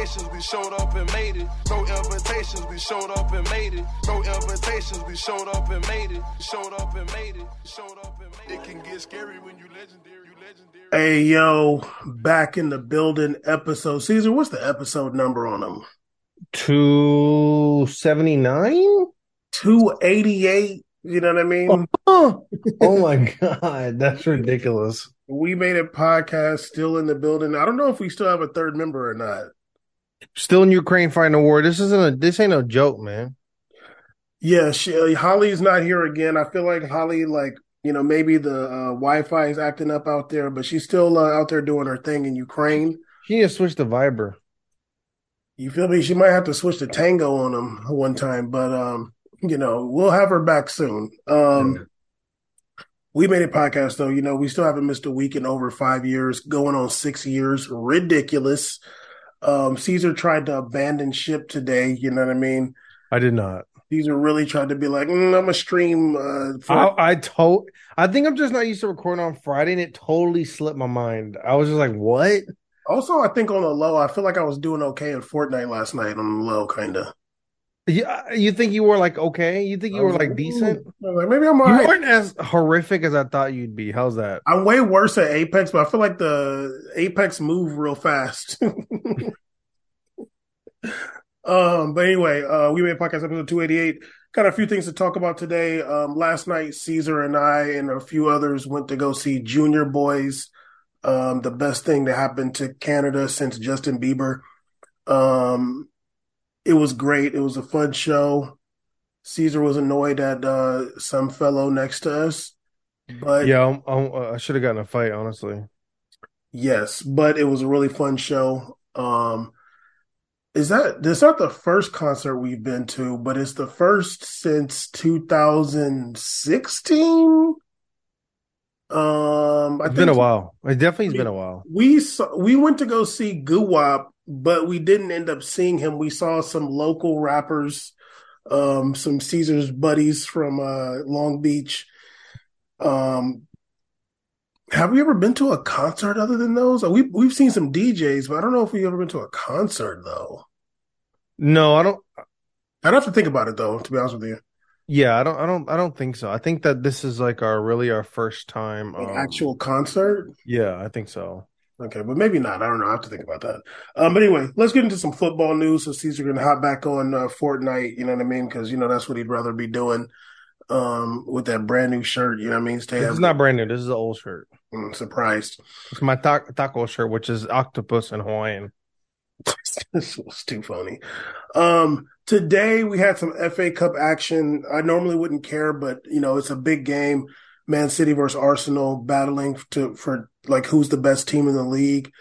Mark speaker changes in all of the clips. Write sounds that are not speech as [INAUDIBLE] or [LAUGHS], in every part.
Speaker 1: invitations, we showed up and made it. No invitations, we showed up and made it. No invitations, we showed up and made it. Showed up and made it. Showed up and made it. It can get scary when you legendary. You legendary.
Speaker 2: Hey yo, back in the building. Episode Caesar, what's the episode number on them?
Speaker 3: 279?
Speaker 2: Two eighty eight. You know what I mean?
Speaker 3: Oh, [LAUGHS] oh my god, that's ridiculous.
Speaker 2: We made a podcast still in the building. I don't know if we still have a third member or not.
Speaker 3: Still in Ukraine fighting a war. This isn't a this ain't no joke, man.
Speaker 2: Yeah, she, uh, Holly's not here again. I feel like Holly, like you know, maybe the uh, Wi-Fi is acting up out there, but she's still uh, out there doing her thing in Ukraine.
Speaker 3: She need to switch to Viber.
Speaker 2: You feel me? She might have to switch to Tango on them one time, but um, you know, we'll have her back soon. Um, we made a podcast though. You know, we still haven't missed a week in over five years, going on six years. Ridiculous. Um, Caesar tried to abandon ship today. You know what I mean?
Speaker 3: I did not.
Speaker 2: Caesar really tried to be like, mm, I'm a stream. Uh, for-
Speaker 3: I, I told. I think I'm just not used to recording on Friday, and it totally slipped my mind. I was just like, "What?"
Speaker 2: also, I think on the low, I feel like I was doing okay in Fortnite last night on the low, kind of.
Speaker 3: You, uh, you think you were like okay? You think you were like decent?
Speaker 2: Like, maybe I'm
Speaker 3: You weren't as horrific as I thought you'd be. How's that?
Speaker 2: I'm way worse at Apex, but I feel like the Apex move real fast. [LAUGHS] um, but anyway, uh, we made podcast episode 288. Got a few things to talk about today. Um, last night, Caesar and I and a few others went to go see Junior Boys. Um, the best thing that happened to Canada since Justin Bieber. Um, it was great. It was a fun show. Caesar was annoyed at uh, some fellow next to us, but
Speaker 3: Yeah, I'm, I'm, I should have gotten a fight. Honestly,
Speaker 2: Yes, but it was a really fun show. Um, is that this not the first concert we've been to, but it's the first since 2016. Um, I
Speaker 3: it's been a while. It definitely has been a while.
Speaker 2: we saw we went to go see Guwap, but we didn't end up seeing him. We saw some local rappers, um, some Caesar's buddies from uh Long Beach. Um, have we ever been to a concert other than those? We we've seen some DJs, but I don't know if we've ever been to a concert though.
Speaker 3: No, I don't.
Speaker 2: I'd have to think about it though, to be honest with you.
Speaker 3: Yeah, I don't. I don't. I don't think so. I think that this is like our really our first time.
Speaker 2: An
Speaker 3: um,
Speaker 2: actual concert.
Speaker 3: Yeah, I think so.
Speaker 2: Okay, but maybe not. I don't know. I have to think about that. Um, but anyway, let's get into some football news. So Caesar can hop back on uh, Fortnite. You know what I mean? Because you know that's what he'd rather be doing. Um, with that brand new shirt. You know what I mean? Stay
Speaker 3: This is not brand new. This is an old shirt.
Speaker 2: I'm surprised.
Speaker 3: It's my ta- taco shirt, which is octopus in Hawaiian. [LAUGHS]
Speaker 2: this was too funny. Um, today we had some FA Cup action. I normally wouldn't care, but you know it's a big game. Man City versus Arsenal battling to for like who's the best team in the league.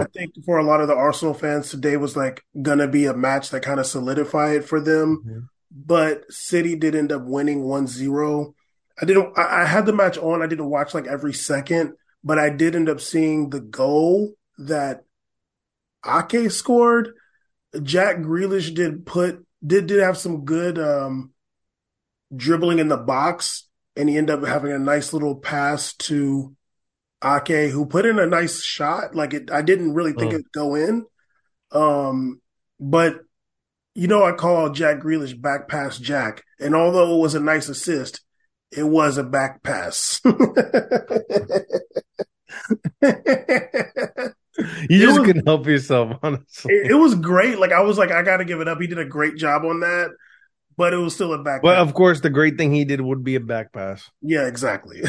Speaker 2: I think for a lot of the Arsenal fans today was like gonna be a match that kind of solidified for them.
Speaker 3: Mhm.
Speaker 2: But City did end up winning 1-0. I didn't I, I had the match on. I didn't watch like every second, but I did end up seeing the goal that Ake scored. Jack Grealish did put did did have some good um dribbling in the box and he ended up having a nice little pass to Ake who put in a nice shot. Like it I didn't really think
Speaker 3: Mm.
Speaker 2: it'd go in. Um but you know I call Jack Grealish back pass Jack. And although it was a nice assist, it was a back pass. [LAUGHS] [LAUGHS] [LAUGHS]
Speaker 3: You just
Speaker 2: was-
Speaker 3: couldn't help yourself, [LAUGHS] honestly.
Speaker 2: it, it was great. Like I was like, I got to give it up. He did a great job on that, but it was still a back.
Speaker 3: But of course, the great thing he did would be a back pass.
Speaker 2: yeah, exactly.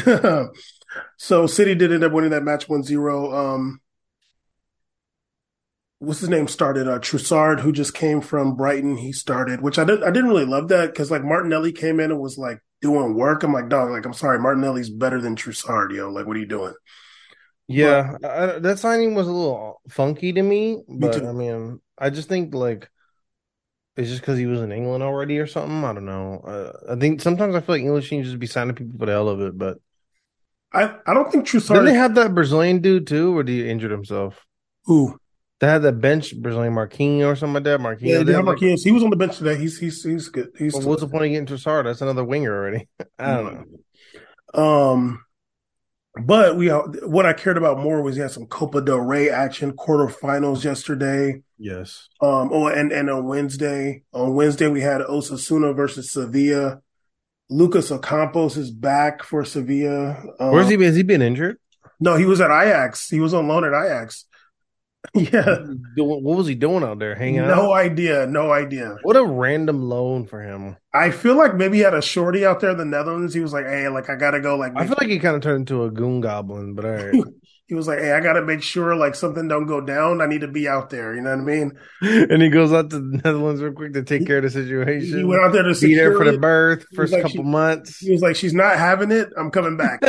Speaker 2: [LAUGHS] so City did end up winning that match 1-0. Um, what's his name started? Uh, Trossard, who just came from Brighton. He started, which I didn't. I didn't really love that because like Martinelli came in and was like doing work. I'm like, dog. Like I'm sorry, Martinelli's better than Trossard. Yo, like what are you doing?
Speaker 3: Yeah, I, that signing was a little funky to me, but
Speaker 2: too.
Speaker 3: I mean, I just think like it's just because he was in England already or something. I don't know. Uh, I think sometimes I feel like English teams just be signing people for the hell of it. But
Speaker 2: I I don't think
Speaker 3: didn't they have that Brazilian dude too, or did he injured himself?
Speaker 2: who?
Speaker 3: They had that bench Brazilian Marquinhos or something like that. Marquinhos.
Speaker 2: Yeah,
Speaker 3: they had, like-
Speaker 2: Marquinhos. He was on the bench today. He's he's he's good. He's
Speaker 3: Well, what's the point of getting Trossard? That's another winger already. [LAUGHS] I don't know.
Speaker 2: Um, but we what I cared about more was he had some Copa del Rey action quarterfinals yesterday.
Speaker 3: Yes.
Speaker 2: Um. Oh, and and on Wednesday, on Wednesday we had Osasuna versus Sevilla. Lucas Ocampos is back for Sevilla.
Speaker 3: Um, Where's he been? Has he been injured?
Speaker 2: No, he was at Ajax. He was on loan at Ajax. [LAUGHS] Yeah.
Speaker 3: What was he doing out there? Hanging
Speaker 2: no
Speaker 3: out?
Speaker 2: No idea. No idea.
Speaker 3: What a random loan for him.
Speaker 2: I feel like maybe he had a shorty out there in the Netherlands. He was like, hey, like, I got to go. Like,
Speaker 3: I feel like he kind of turned into a goon goblin, but all right. [LAUGHS]
Speaker 2: he was like, hey, I got to make sure like something don't go down. I need to be out there. You know what I mean? [LAUGHS]
Speaker 3: and he goes out to the Netherlands real quick to take care of the situation.
Speaker 2: He went out there to
Speaker 3: be there for the birth, first like, couple
Speaker 2: she,
Speaker 3: months.
Speaker 2: He was like, she's not having it. I'm coming back.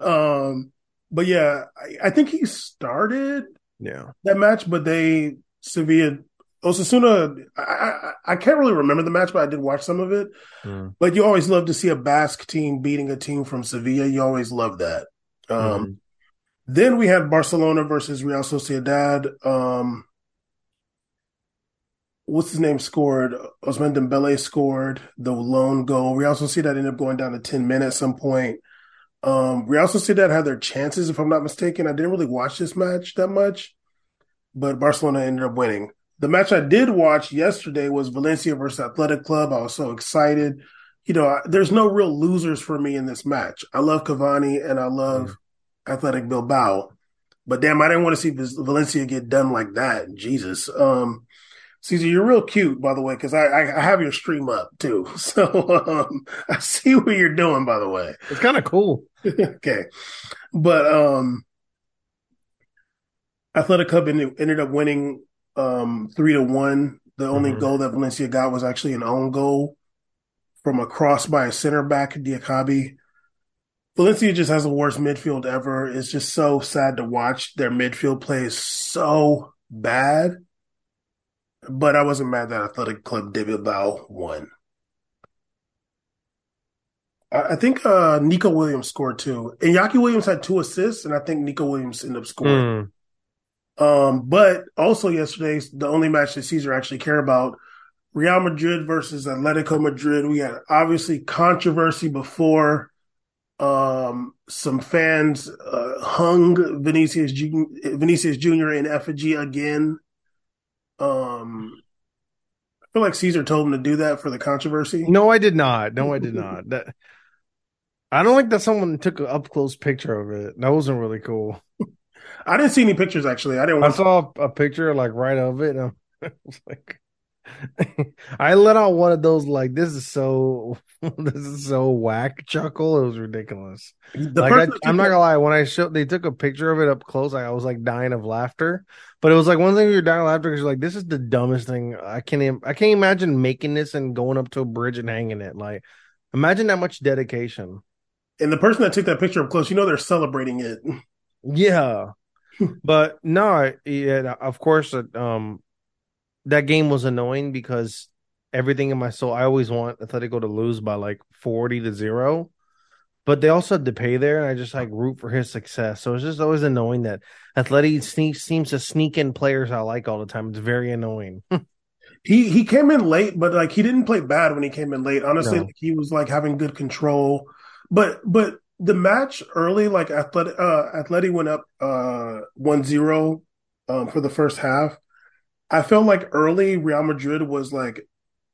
Speaker 2: um, but yeah, I, I, think he started
Speaker 3: yeah
Speaker 2: that match, but they Sevilla Osasuna. I, I, I can't really remember the match, but I did watch some of it. Mm. But you always love to see a Basque team beating a team from Sevilla. You always love that. Um, mm. Then we had Barcelona versus Real Sociedad. Um, what's his name scored? Ousmane Dembele scored the lone goal. Real Sociedad ended up going down to 10 men at some point. Um, we also see that had their chances, if I'm not mistaken. I didn't really watch this match that much, but Barcelona ended up winning. The match I did watch yesterday was Valencia versus Athletic Club. I was so excited. You know, there's no real losers for me in this match. I love Cavani and I love mm. Athletic Bilbao, but damn, I didn't want to see Valencia get done like that. Jesus. Um, Caesar, you're real cute, by the way, because I, I, have your stream up too. [LAUGHS] So um, I see what you're doing, by the way.
Speaker 3: It's kind of cool. [LAUGHS]
Speaker 2: okay. But um, Athletic Club ended, ended up winning um, three to one. The only mm-hmm. goal that Valencia got was actually an own goal from a cross by a center back, Diakhaby. Valencia just has the worst midfield ever. It's just so sad to watch. Their midfield play is so bad but I wasn't mad that Athletic Club de Bilbao won. I, think uh, Nico Williams scored two. and Iñaki Williams had two assists, and I think Nico Williams ended up scoring. Mm. Um, but also yesterday, the only match that Caesar actually care about, Real Madrid versus Atletico Madrid. We had obviously controversy before um, some fans uh, hung Vinicius Vinicius Jr. in effigy again um, I feel like Caesar told him to do that for the controversy.
Speaker 3: No, I did not. No, I did not. That I don't like that someone took an up close picture of it. That wasn't really cool. [LAUGHS]
Speaker 2: I didn't see any pictures actually. I didn't.
Speaker 3: I saw a picture like right of it. And I [LAUGHS] was like, [LAUGHS] I let out one of those like this is so [LAUGHS] this is so whack chuckle. It was ridiculous. The like I, am not gonna lie, when I showed they took a picture of it up close, I was like dying of laughter. But it was like one thing you're dying of laughter because you're like, this is the dumbest thing I can't. I can't imagine making this and going up to a bridge and hanging it. Like, imagine that much dedication.
Speaker 2: And the person that took that picture up close, you know, they're celebrating it.
Speaker 3: Yeah, [LAUGHS] but no, yeah, of course, um, that game was annoying because everything in my soul, I always want Atletico to lose by like 40 to zero, but they also had to pay there. And I just like root for his success. So it's just always annoying that Atleti sneaks, seems to sneak in players I like all the time. It's very annoying. [LAUGHS]
Speaker 2: he he came in late, but like he didn't play bad when he came in late. Honestly, no. like, he was like having good control. But but the match early, like Athletic, uh, Atleti went up uh 1-0 um, for the first half. I felt like early Real Madrid was like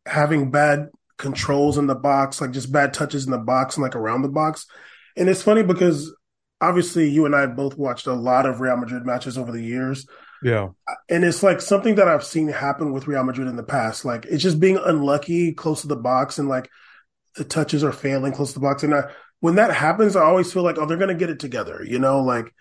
Speaker 2: having bad controls in the box, like just bad touches in the box and like around the box. And it's funny because obviously you and I both watched a lot of Real Madrid matches over the years.
Speaker 3: Yeah.
Speaker 2: And it's like something that I've seen happen with Real Madrid in the past. Like it's just being unlucky close to the box and like the touches are failing close to the box. And I, when that happens, I always feel like, oh, they're going to get it together. You know, like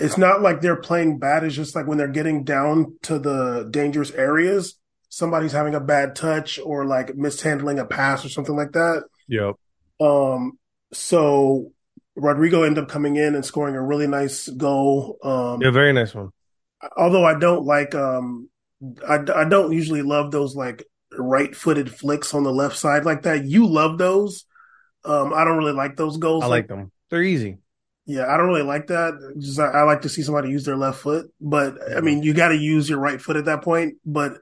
Speaker 2: it's not like they're playing bad. It's just like when they're getting down to the dangerous areas, somebody's having a bad touch or like mishandling a pass or something like that.
Speaker 3: Yep.
Speaker 2: Um, so Rodrigo ended up coming in and scoring a really nice goal. Um,
Speaker 3: yeah, very nice one.
Speaker 2: Although I don't like, um, I, I don't usually love those like right footed flicks on the left side like that. You love those. Um, I don't really like those goals.
Speaker 3: I like, like them. They're easy.
Speaker 2: Yeah, I don't really like that. Just I, I, like to see somebody use their left foot, but I mean, you got to use your right foot at that point. But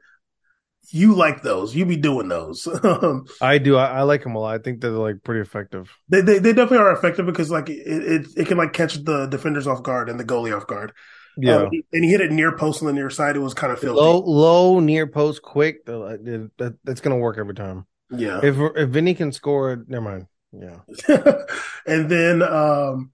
Speaker 2: you like those. You be doing those. [LAUGHS] Um,
Speaker 3: I do. I, I, like them a lot. I think they're like pretty effective.
Speaker 2: They they, they definitely are effective because like it, it, it can like catch the defenders off guard and the goalie off guard. Yeah, um, and he hit it near post on the near side. It was kind of filthy.
Speaker 3: Low low near post quick. That, that, that's gonna work every time.
Speaker 2: Yeah.
Speaker 3: If if Vinny can score, never mind. Yeah. [LAUGHS]
Speaker 2: and then um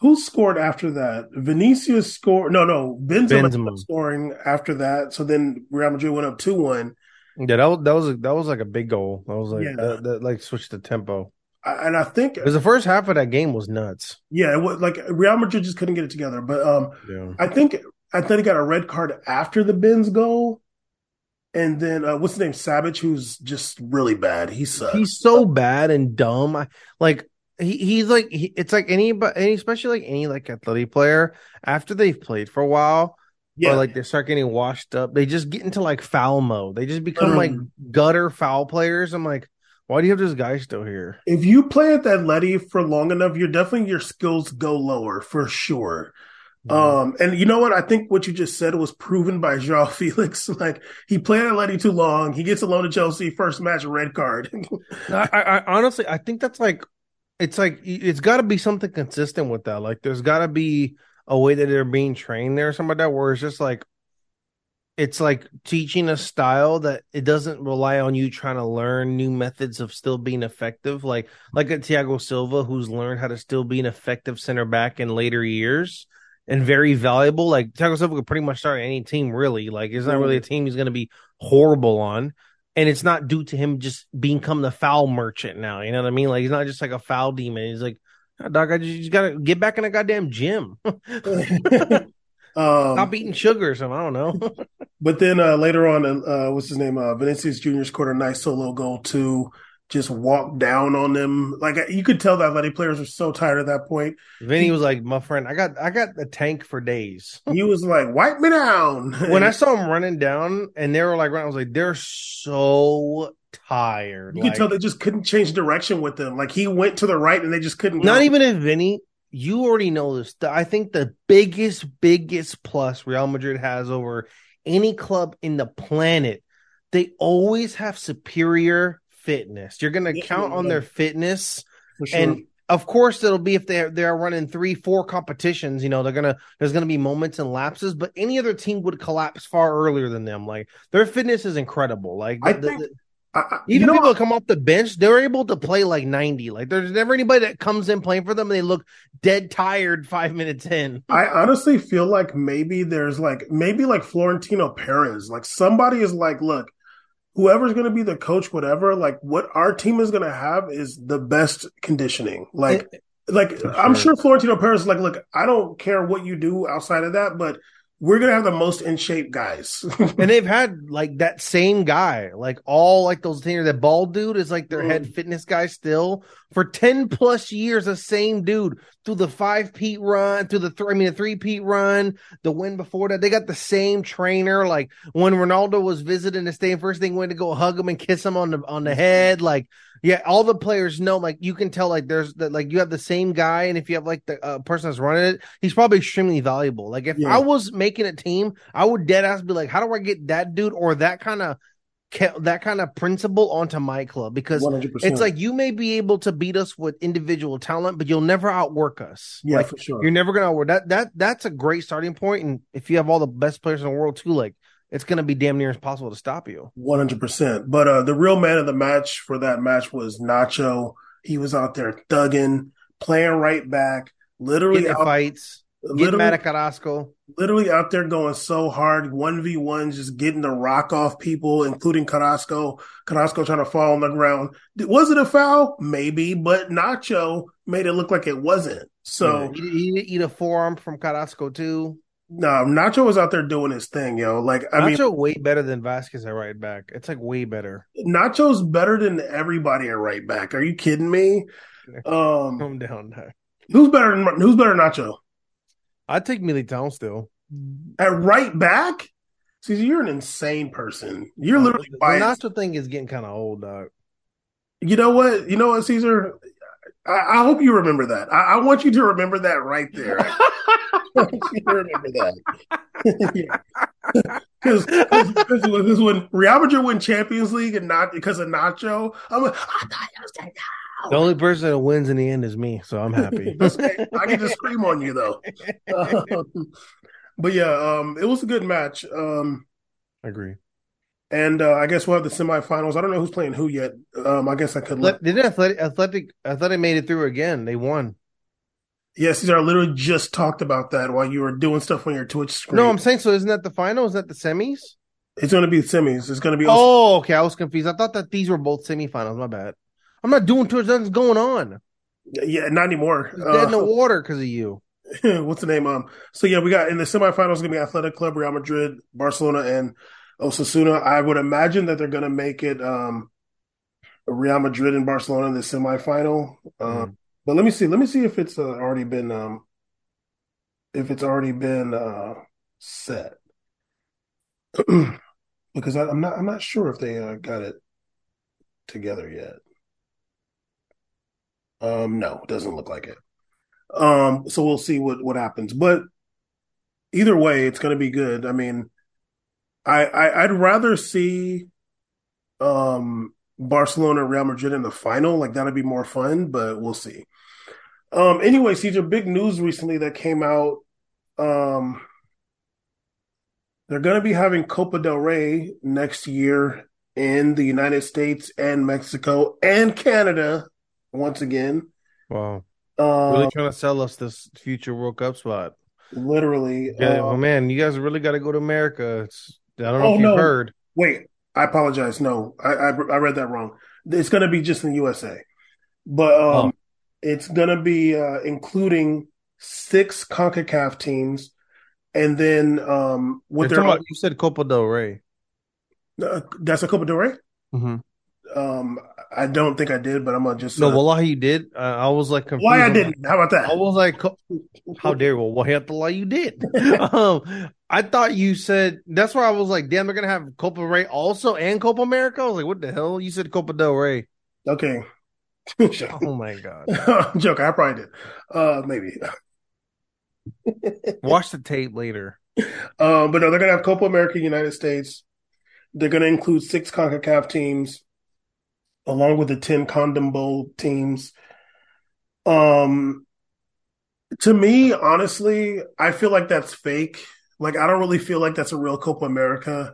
Speaker 2: who scored after that? Vinicius scored. No, no, Benzema, Benzema. scoring after that. So then Real Madrid went up two one.
Speaker 3: Yeah, that was that was that was like a big goal. That was like yeah. that, that like switched the tempo.
Speaker 2: I, and I think
Speaker 3: because the first half of that game was nuts.
Speaker 2: Yeah, it was like Real Madrid just couldn't get it together. But um, yeah. I think I think he got a red card after the Benz goal. And then uh, what's the name? Savage, who's just really bad. He sucks.
Speaker 3: He's so bad and dumb. I, like he, he's like he, it's like any but any especially like any like athletic player after they've played for a while yeah. or like they start getting washed up they just get into like foul mode they just become um, like gutter foul players i'm like why do you have this guy still here
Speaker 2: if you play at that letty for long enough you're definitely your skills go lower for sure um, and you know what? I think what you just said was proven by [LAUGHS] Joao Felix. like he played at Letty too long. He gets a loan to Chelsea, first match, red card. [LAUGHS]
Speaker 3: I, I, honestly, I think that's like it's like it's got to be something consistent with that. Like there's got to be a way that they're being trained there, or something like that, where it's just like it's like teaching a style that it doesn't rely on you trying to learn new methods of still being effective. Like like a Thiago Silva who's learned how to still be an effective center back in later years and very valuable. Like Thiago Silva could pretty much start any team really. Like it's not really mm-hmm. a team he's going to be horrible on and it's not due to him just become the foul merchant now. You know what I mean? Like he's not just like a foul demon. He's like, oh, dog, I just, just gotta get back in a goddamn gym. [LAUGHS] um, Stop eating sugar or something. I don't know. [LAUGHS]
Speaker 2: but then uh, later on, uh, what's his name? Uh, Vinicius Jr. scored a nice solo goal too just walk down on them. Like you could tell that Letty players were so tired at that point.
Speaker 3: Vinny was like, "My friend, I got I got the tank for days." [LAUGHS]
Speaker 2: he was like, "Wipe me down." [LAUGHS]
Speaker 3: when I saw him running down, and they were like, "I was like, they're so tired."
Speaker 2: You
Speaker 3: like,
Speaker 2: could tell they just couldn't change direction with them. Like he went to the right, and they just couldn't.
Speaker 3: Not go. even if Vinny. You already know this. I think the biggest, biggest plus Real Madrid has over any club in the planet, they always have superior fitness. You're going to yeah, count yeah, on their fitness, sure. and of course it'll be if they're they're running three, four competitions. You know, they're gonna there's gonna be moments and lapses, but any other team would collapse far earlier than them. Like their fitness is incredible. Like
Speaker 2: I the, think. The,
Speaker 3: I, even people that come off the bench, they're able to play like 90. Like there's never anybody that comes in playing for them and they look dead tired five minutes in.
Speaker 2: I honestly feel like maybe there's like maybe like Florentino Perez. Like somebody is like, look, whoever's going to be the coach, whatever, like what our team is going to have is the best conditioning. Like, it, like sure. I'm sure Florentino Perez is like, look, I don't care what you do outside of that, but we're gonna have the most in shape guys. [LAUGHS]
Speaker 3: and they've had like that same guy, like all like those things. That bald dude is like their mm. head fitness guy still for ten plus years. The same dude through the five peat run, through the th- I mean the three peat run, the win before that. They got the same trainer. Like when Ronaldo was visiting the stadium, first thing went to go hug him and kiss him on the on the head. Like yeah, all the players know. Like you can tell, like there's that, like you have the same guy, and if you have like the uh, person that's running it, he's probably extremely valuable. Like if yeah. I was making a team, I would dead ass be like, how do I get that dude or that kind of that kind of principle onto my club because 100%. it's like you may be able to beat us with individual talent, but you'll never outwork us.
Speaker 2: Yeah,
Speaker 3: like,
Speaker 2: for sure.
Speaker 3: You're never gonna outwork that. That that's a great starting point, and if you have all the best players in the world too, like it's going to be damn near impossible to stop you.
Speaker 2: 100%. But uh, the real man of the match for that match was Nacho. He was out there thugging, playing right back, literally
Speaker 3: out, fights, getting mad at Carrasco.
Speaker 2: Literally out there going so hard, 1v1, just getting the rock off people, including Carrasco. Carrasco trying to fall on the ground. Was it a foul? Maybe, but Nacho made it look like it wasn't. So
Speaker 3: yeah, he, he eat a forearm from Carrasco too.
Speaker 2: No, Nacho was out there doing his thing, yo. Like I
Speaker 3: Nacho
Speaker 2: mean,
Speaker 3: way better than Vasquez at right back. It's like way better.
Speaker 2: Nacho's better than everybody at right back. Are you kidding me? [LAUGHS]
Speaker 3: Um, Calm down.
Speaker 2: Who's better than Who's better than Nacho?
Speaker 3: I'd take Militao still
Speaker 2: at right back. See, you're an insane person. You're literally
Speaker 3: the, biased. The Nacho thing is getting kind of old, dog.
Speaker 2: You know what? You know what, Caesar? I, I hope you remember that. I, I, want you to remember that right there. [LAUGHS] [LAUGHS] remember that. [LAUGHS] Because [LAUGHS] this when Real Madrid win Champions League and not because of Nacho, I'm like, I thought
Speaker 3: you was. The only person that wins in the end is me, so I'm happy.
Speaker 2: I can just scream on you though. Um, but yeah, um, it was a good match. Um,
Speaker 3: I agree.
Speaker 2: And uh, I guess we'll have the semifinals. I don't know who's playing who yet. Um, I guess I could.
Speaker 3: Look. Didn't Athletic, Athletic Athletic made it through again? They won.
Speaker 2: Yes, these are literally just talked about that while you were doing stuff on your Twitch screen.
Speaker 3: No, I'm saying so. Isn't that the final? Is that the semis?
Speaker 2: It's going to be semis. It's going to be.
Speaker 3: Oh, okay. I was confused. I thought that these were both semifinals. My bad. I'm not doing Twitch. Nothing's going on.
Speaker 2: Yeah, not anymore.
Speaker 3: It's dead uh, in the uh, [LAUGHS] water because of you.
Speaker 2: what's the name? Um. So yeah, we got in the semifinals. Going to be Athletic Club, Real Madrid, Barcelona, and Osasuna. I would imagine that they're going to make it um, Real Madrid and Barcelona in the semifinal. mm. But let me see. Let me see if it's uh, already been um, if it's already been uh, set [CLEARS THROAT] because I, am not I'm not sure if they uh, got it together yet. Um, no, it doesn't look like it. Um, so we'll see what what happens. But either way, it's going to be good. I mean, I, I I'd rather see um Barcelona Real Madrid in the final. Like that'd be more fun, but we'll see. Um, anyways, these big news recently that came out. Um, they're going to be having Copa del Rey next year in the United States and Mexico and Canada once again.
Speaker 3: Wow. Um, really trying to sell us this future World Cup spot.
Speaker 2: Literally.
Speaker 3: Yeah, um, oh man, you guys really got to go to America. It's, I don't know oh, if you've no. heard.
Speaker 2: Wait, I apologize. No, I, I, I read that wrong. It's going to be just in the USA. But um, oh. It's going to be uh, including six CONCACAF teams. And then um,
Speaker 3: what they're about, you said Copa del Rey.
Speaker 2: Uh, that's a Copa del Rey?
Speaker 3: Mm-hmm.
Speaker 2: Um, I don't think I did, but I'm gonna just
Speaker 3: no. Uh, wallahi, you did. Uh, I was like,
Speaker 2: confused. why I didn't? How about that?
Speaker 3: I was like, how dare? Well, why have to lie? You did. [LAUGHS] um, I thought you said that's why I was like, damn, they're gonna have Copa Rey also and Copa America. I was like, what the hell? You said Copa del Rey.
Speaker 2: Okay, [LAUGHS]
Speaker 3: oh my god! [LAUGHS]
Speaker 2: Joke. I probably did. Uh, maybe.
Speaker 3: Watch the tape later.
Speaker 2: Um, but no, they're gonna have Copa America, United States. They're gonna include six Concacaf teams, along with the ten CONMEBOL teams. Um, to me, honestly, I feel like that's fake. Like, I don't really feel like that's a real Copa America.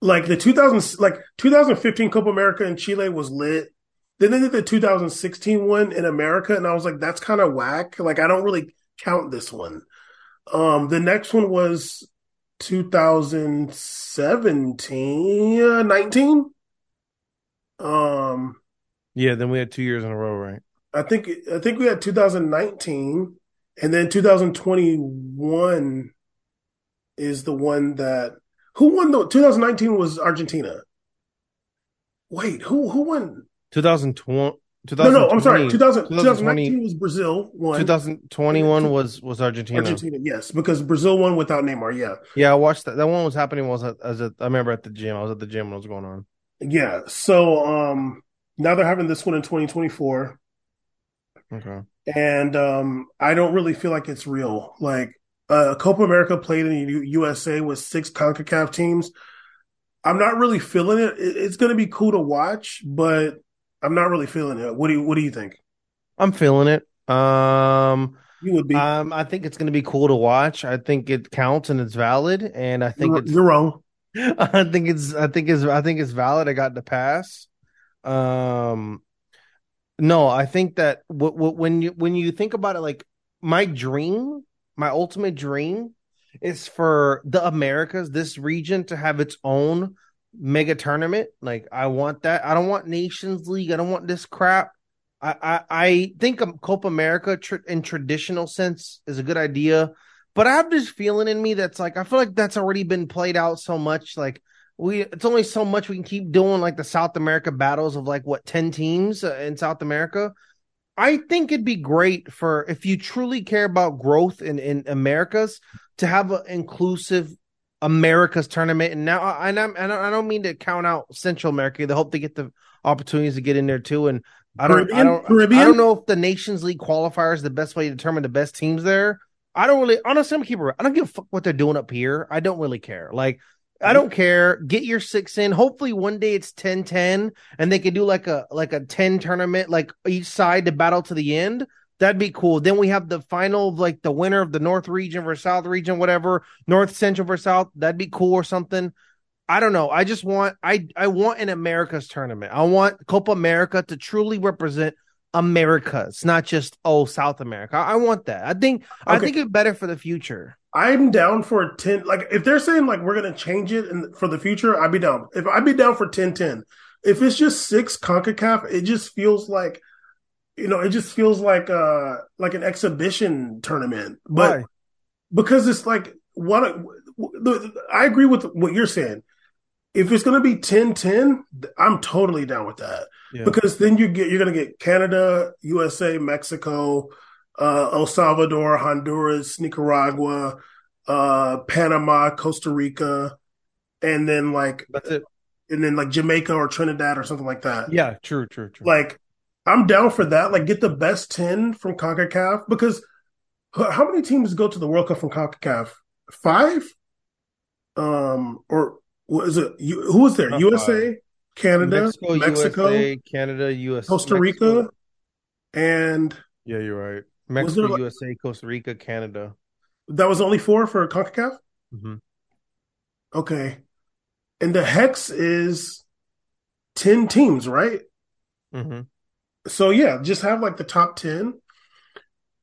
Speaker 2: Like the 2000, like 2015 Copa America in Chile was lit then they did the 2016 one in America, and I was like, that's kind of whack. Like, I don't really count this one. Um, the next one was 2017, uh, 19. Um,
Speaker 3: yeah, then we had two years in a row, right?
Speaker 2: I think I think we had 2019, and then 2021 is the one that who won the 2019 was Argentina. Wait, who who won?
Speaker 3: 2020.
Speaker 2: No, no, I'm sorry. 2000, 2019 was Brazil.
Speaker 3: One. 2021 was was Argentina.
Speaker 2: Argentina, yes, because Brazil won without Neymar. Yeah,
Speaker 3: yeah. I watched that. That one was happening. Was as a, I remember at the gym. I was at the gym when it was going on.
Speaker 2: Yeah. So um now they're having this one in 2024.
Speaker 3: Okay.
Speaker 2: And um I don't really feel like it's real. Like uh Copa America played in the USA with six CONCACAF teams. I'm not really feeling it. It's going to be cool to watch, but I'm not really feeling it. What do you What do you think?
Speaker 3: I'm feeling it. Um,
Speaker 2: you would be.
Speaker 3: Um, I think it's going to be cool to watch. I think it counts and it's valid, and I think
Speaker 2: you're,
Speaker 3: it's,
Speaker 2: you're wrong.
Speaker 3: I think it's. I think it's. I think it's valid. I got the pass. Um, no, I think that w- w- when you when you think about it, like my dream, my ultimate dream, is for the Americas, this region, to have its own mega tournament. Like I want that. I don't want Nations League. I don't want this crap. I I, I think Copa America tr- in traditional sense is a good idea, but I have this feeling in me that's like I feel like that's already been played out so much. Like we, it's only so much we can keep doing. Like the South America battles of like what ten teams uh, in South America. I think it'd be great for if you truly care about growth in in Americas to have an inclusive America's tournament, and now I, I'm, I don't, I don't mean to count out Central America. They hope they get the opportunities to get in there too. And I don't, Caribbean? I don't, Caribbean? I don't know if the Nations League qualifier is the best way to determine the best teams there. I don't really, honestly, I'm keeper. I don't give a fuck what they're doing up here. I don't really care. Like I don't care. Get your six in. Hopefully one day it's 10-10 and they can do like a like a 10 tournament, like each side to battle to the end. That'd be cool. Then we have the final like the winner of the North region versus South region, whatever, North Central versus South. That'd be cool or something. I don't know. I just want I I want an America's tournament. I want Copa America to truly represent America. It's not just oh South America. I, I want that. I think okay. I think it's better for the future.
Speaker 2: I'm down for 10 like if they're saying like we're going to change it in, for the future, I'd be down. If I'd be down for 10-10. If it's just 6 CONCACAF, it just feels like you know, it just feels like uh like an exhibition tournament. But Why? because it's like what I agree with what you're saying. If it's going to be 10-10, I'm totally down with that. Yeah. Because then you get you're going to get Canada, USA, Mexico, uh, El Salvador, Honduras, Nicaragua, uh, Panama, Costa Rica, and then like
Speaker 3: that's it.
Speaker 2: And then like Jamaica or Trinidad or something like that.
Speaker 3: Yeah, true, true, true.
Speaker 2: Like I'm down for that. Like get the best ten from CONCACAF because how many teams go to the World Cup from CONCACAF? Five? Um, or was it? Who was there? USA. Canada, Mexico, Mexico USA,
Speaker 3: Canada, US,
Speaker 2: Costa Mexico. Rica, and
Speaker 3: yeah, you're right. Mexico, like, USA, Costa Rica, Canada.
Speaker 2: That was only four for CONCACAF?
Speaker 3: Mm-hmm.
Speaker 2: Okay. And the Hex is 10 teams, right?
Speaker 3: Mm-hmm.
Speaker 2: So, yeah, just have like the top 10.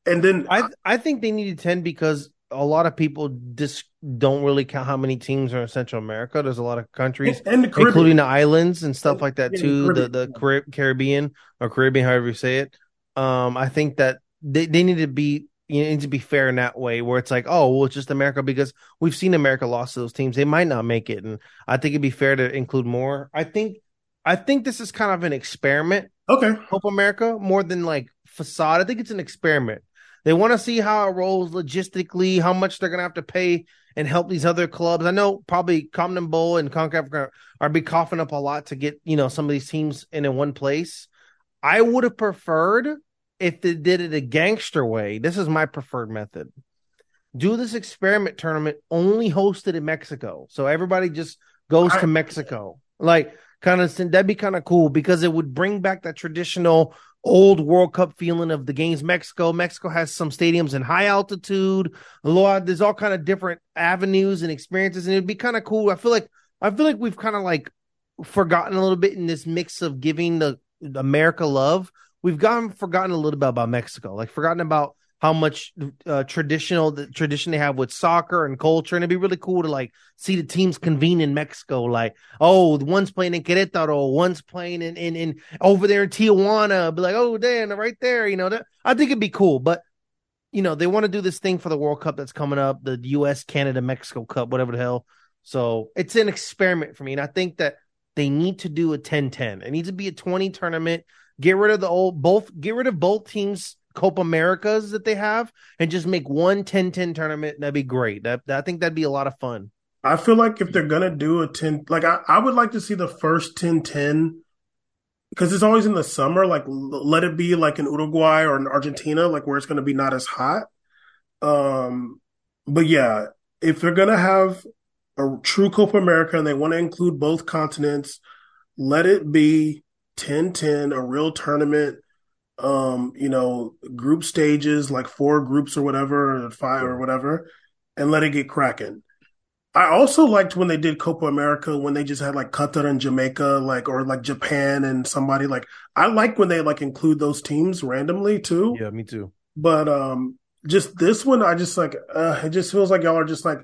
Speaker 2: And then
Speaker 3: I I think they needed 10 because a lot of people just don't really count how many teams are in Central America. There's a lot of countries,
Speaker 2: and the
Speaker 3: including the islands and stuff like that too. The the Caribbean or Caribbean, however you say it. Um, I think that they, they need to be you need to be fair in that way where it's like oh well it's just america because we've seen america lost to those teams. They might not make it. And i think it'd be fair to include more. I think i think this is kind of an experiment.
Speaker 2: Okay.
Speaker 3: Hope america more than like facade. I think it's an experiment they want to see how it rolls logistically how much they're gonna have to pay and help these other clubs i know probably CONMEBOL and concacaf are, are be coughing up a lot to get you know some of these teams in in one place i would have preferred if they did it a gangster way, this is my preferred method. Do this experiment tournament only hosted in Mexico. So everybody just goes I, to Mexico. Like kind of that'd be kind of cool because it would bring back that traditional old World Cup feeling of the games Mexico. Mexico has some stadiums in high altitude. Lot there's all kind of different avenues and experiences, and it'd be kind of cool. I feel like I feel like we've kind of like forgotten a little bit in this mix of giving the America love we've gotten forgotten a little bit about Mexico, like forgotten about how much uh, traditional the tradition they have with soccer and culture, and it'd be really cool to like see the teams convene in Mexico. Like, oh, the one's playing in Querétaro, one's playing in in, in over there in Tijuana. Be like, oh, damn, right there. You know, that, I think it'd be cool, but you know, they want to do this thing for the World Cup that's coming up, the U.S. Canada Mexico Cup, whatever the hell. So it's an experiment for me, and I think that they need to do a 10-10. It needs to be a 20 tournament Get rid of the old both. Get rid of both teams' Copa Americas that they have, and just make one 10-10 tournament. That'd be great. That, I think that'd be a lot of fun.
Speaker 2: I feel like if they're gonna do a 10, like I, I would like to see the first 10-10 because it's always in the summer. Like let it be like in Uruguay or in Argentina, like where it's gonna be not as hot. Um, but yeah, if they're gonna have a true Copa America and they want to include both continents, let it be 10-10, a real tournament, um, you know, group stages, like four groups or whatever, or five or whatever, and let it get cracking. I also liked when they did Copa America when they just had like Qatar and Jamaica, like or like Japan and somebody like I like when they like include those teams randomly too.
Speaker 3: Yeah, me too.
Speaker 2: But um just this one, I just like uh it just feels like y'all are just like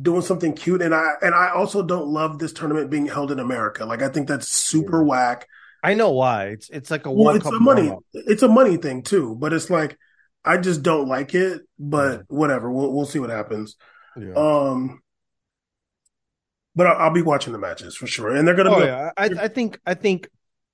Speaker 2: doing something cute and I and I also don't love this tournament being held in America. Like I think that's super yeah. whack.
Speaker 3: I know why. It's it's like a well,
Speaker 2: it's a money it's a money thing too, but it's like I just don't like it. But whatever, we'll we'll see what happens. Yeah. Um, but I'll, I'll, be watching the matches for sure, and they're gonna.
Speaker 3: Oh
Speaker 2: be,
Speaker 3: yeah, I, I think I think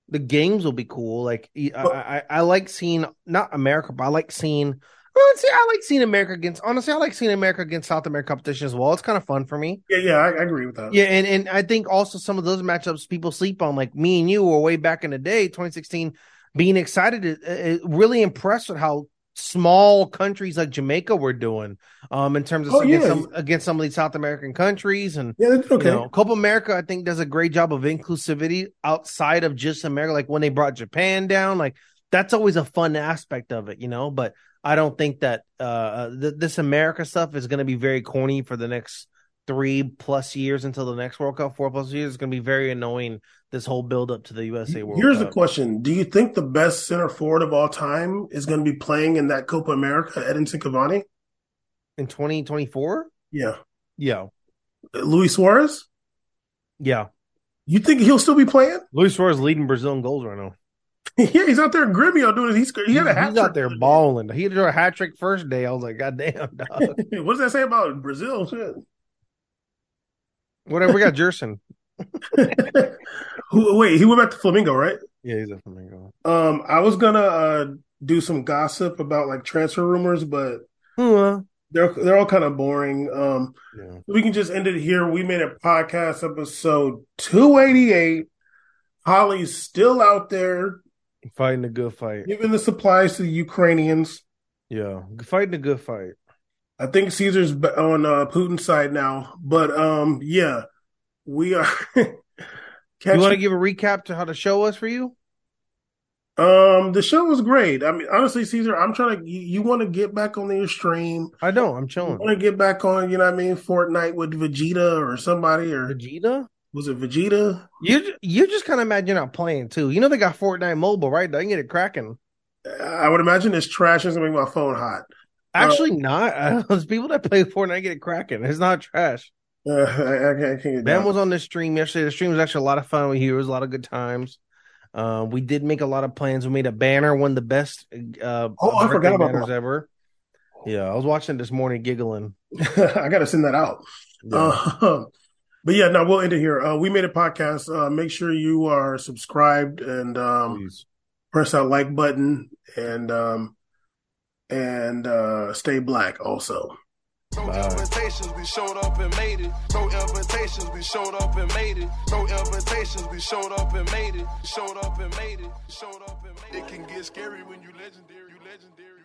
Speaker 3: the games will be cool. Like I, I, I like seeing not America, but I like seeing well, see, I like seeing America against. Honestly, I like seeing America against South American competition as well. It's kind of fun for me.
Speaker 2: Yeah, yeah, I, I, agree with that.
Speaker 3: Yeah, and and I think also some of those matchups people sleep on, like me and you, were way back in the day, 2016, being excited, uh, really impressed with how small countries like Jamaica were doing um in terms of
Speaker 2: Oh,
Speaker 3: against,
Speaker 2: yeah.
Speaker 3: some, against some of these South American countries and
Speaker 2: Yeah, that's okay.
Speaker 3: you know, Copa America I think does a great job of inclusivity outside of just America like when they brought Japan down like that's always a fun aspect of it you know but I don't think that uh th- this America stuff is going to be very corny for the next 3 plus years until the next World Cup 4 plus years is going to be very annoying this whole build up to the USA World
Speaker 2: Here's
Speaker 3: Cup
Speaker 2: the question: Do you think the best center forward of all time is going to be playing in that Copa America, Edinson Cavani?
Speaker 3: in 2024
Speaker 2: Yeah,
Speaker 3: yeah
Speaker 2: Luis Suarez.
Speaker 3: yeah
Speaker 2: You think he'll still be playing?
Speaker 3: Luis Suarez leading Brazil in goals right now. [LAUGHS]
Speaker 2: yeah, he's out there in Gremio doing it. He's he had a hat
Speaker 3: He's out there balling. He did a hat trick first day. I was like, God damn, dog. [LAUGHS]
Speaker 2: what does that say about Brazil? Shit.
Speaker 3: Whatever. We got Gerson. [LAUGHS]
Speaker 2: Who, wait, he went back to Flamengo, right?
Speaker 3: Yeah, he's a flamingo.
Speaker 2: Um, I was gonna uh, do some gossip about like transfer rumors, but they're they're all kind of boring. Um,
Speaker 3: Yeah.
Speaker 2: we can just end it here. We made a podcast episode two eighty eight. Holly's still out there
Speaker 3: Fighting a good fight.
Speaker 2: giving the supplies to the Ukrainians.
Speaker 3: Yeah. Fighting a good fight.
Speaker 2: I think Caesar's on uh, Putin's side now, but um, yeah, we are. [LAUGHS]
Speaker 3: You want to give a recap to how the show was for you?
Speaker 2: Um, the show was great. I mean, honestly, Caesar, I'm trying to. You, you want to get back on your stream?
Speaker 3: I know. I'm chilling.
Speaker 2: want to get back on? You know what I mean? Fortnite with Vegeta or somebody, or
Speaker 3: Vegeta?
Speaker 2: Was it Vegeta?
Speaker 3: You you just kind of imagine you're not playing too. You know they got Fortnite mobile, right? They can get it cracking.
Speaker 2: I would imagine it's trash. It's gonna make my phone hot.
Speaker 3: Actually, not. [LAUGHS] There's people that play Fortnite get it cracking. It's not trash. [LAUGHS]
Speaker 2: Uh, I, I can't, I can't get
Speaker 3: Ben was on this stream yesterday. The stream was actually a lot of fun with you. It was a lot of good times. Uh, we did make a lot of plans. We made a banner, one of the best uh,
Speaker 2: Oh, I forgot about
Speaker 3: banners
Speaker 2: that.
Speaker 3: ever. Yeah, I was watching this morning, giggling. [LAUGHS]
Speaker 2: I gotta send that out.
Speaker 3: Yeah.
Speaker 2: Uh, but yeah, no, we'll end it here. Uh, we made a podcast. Uh, make sure you are subscribed and um, press that like button and um, and uh, stay black also.
Speaker 1: No invitations, we showed up and made it. No invitations, we showed up and made it. No invitations, we showed up and made it. Showed up and made it. Showed up and made it. It can get scary when you legendary, you legendary, you legendary, you legendary, you legendary.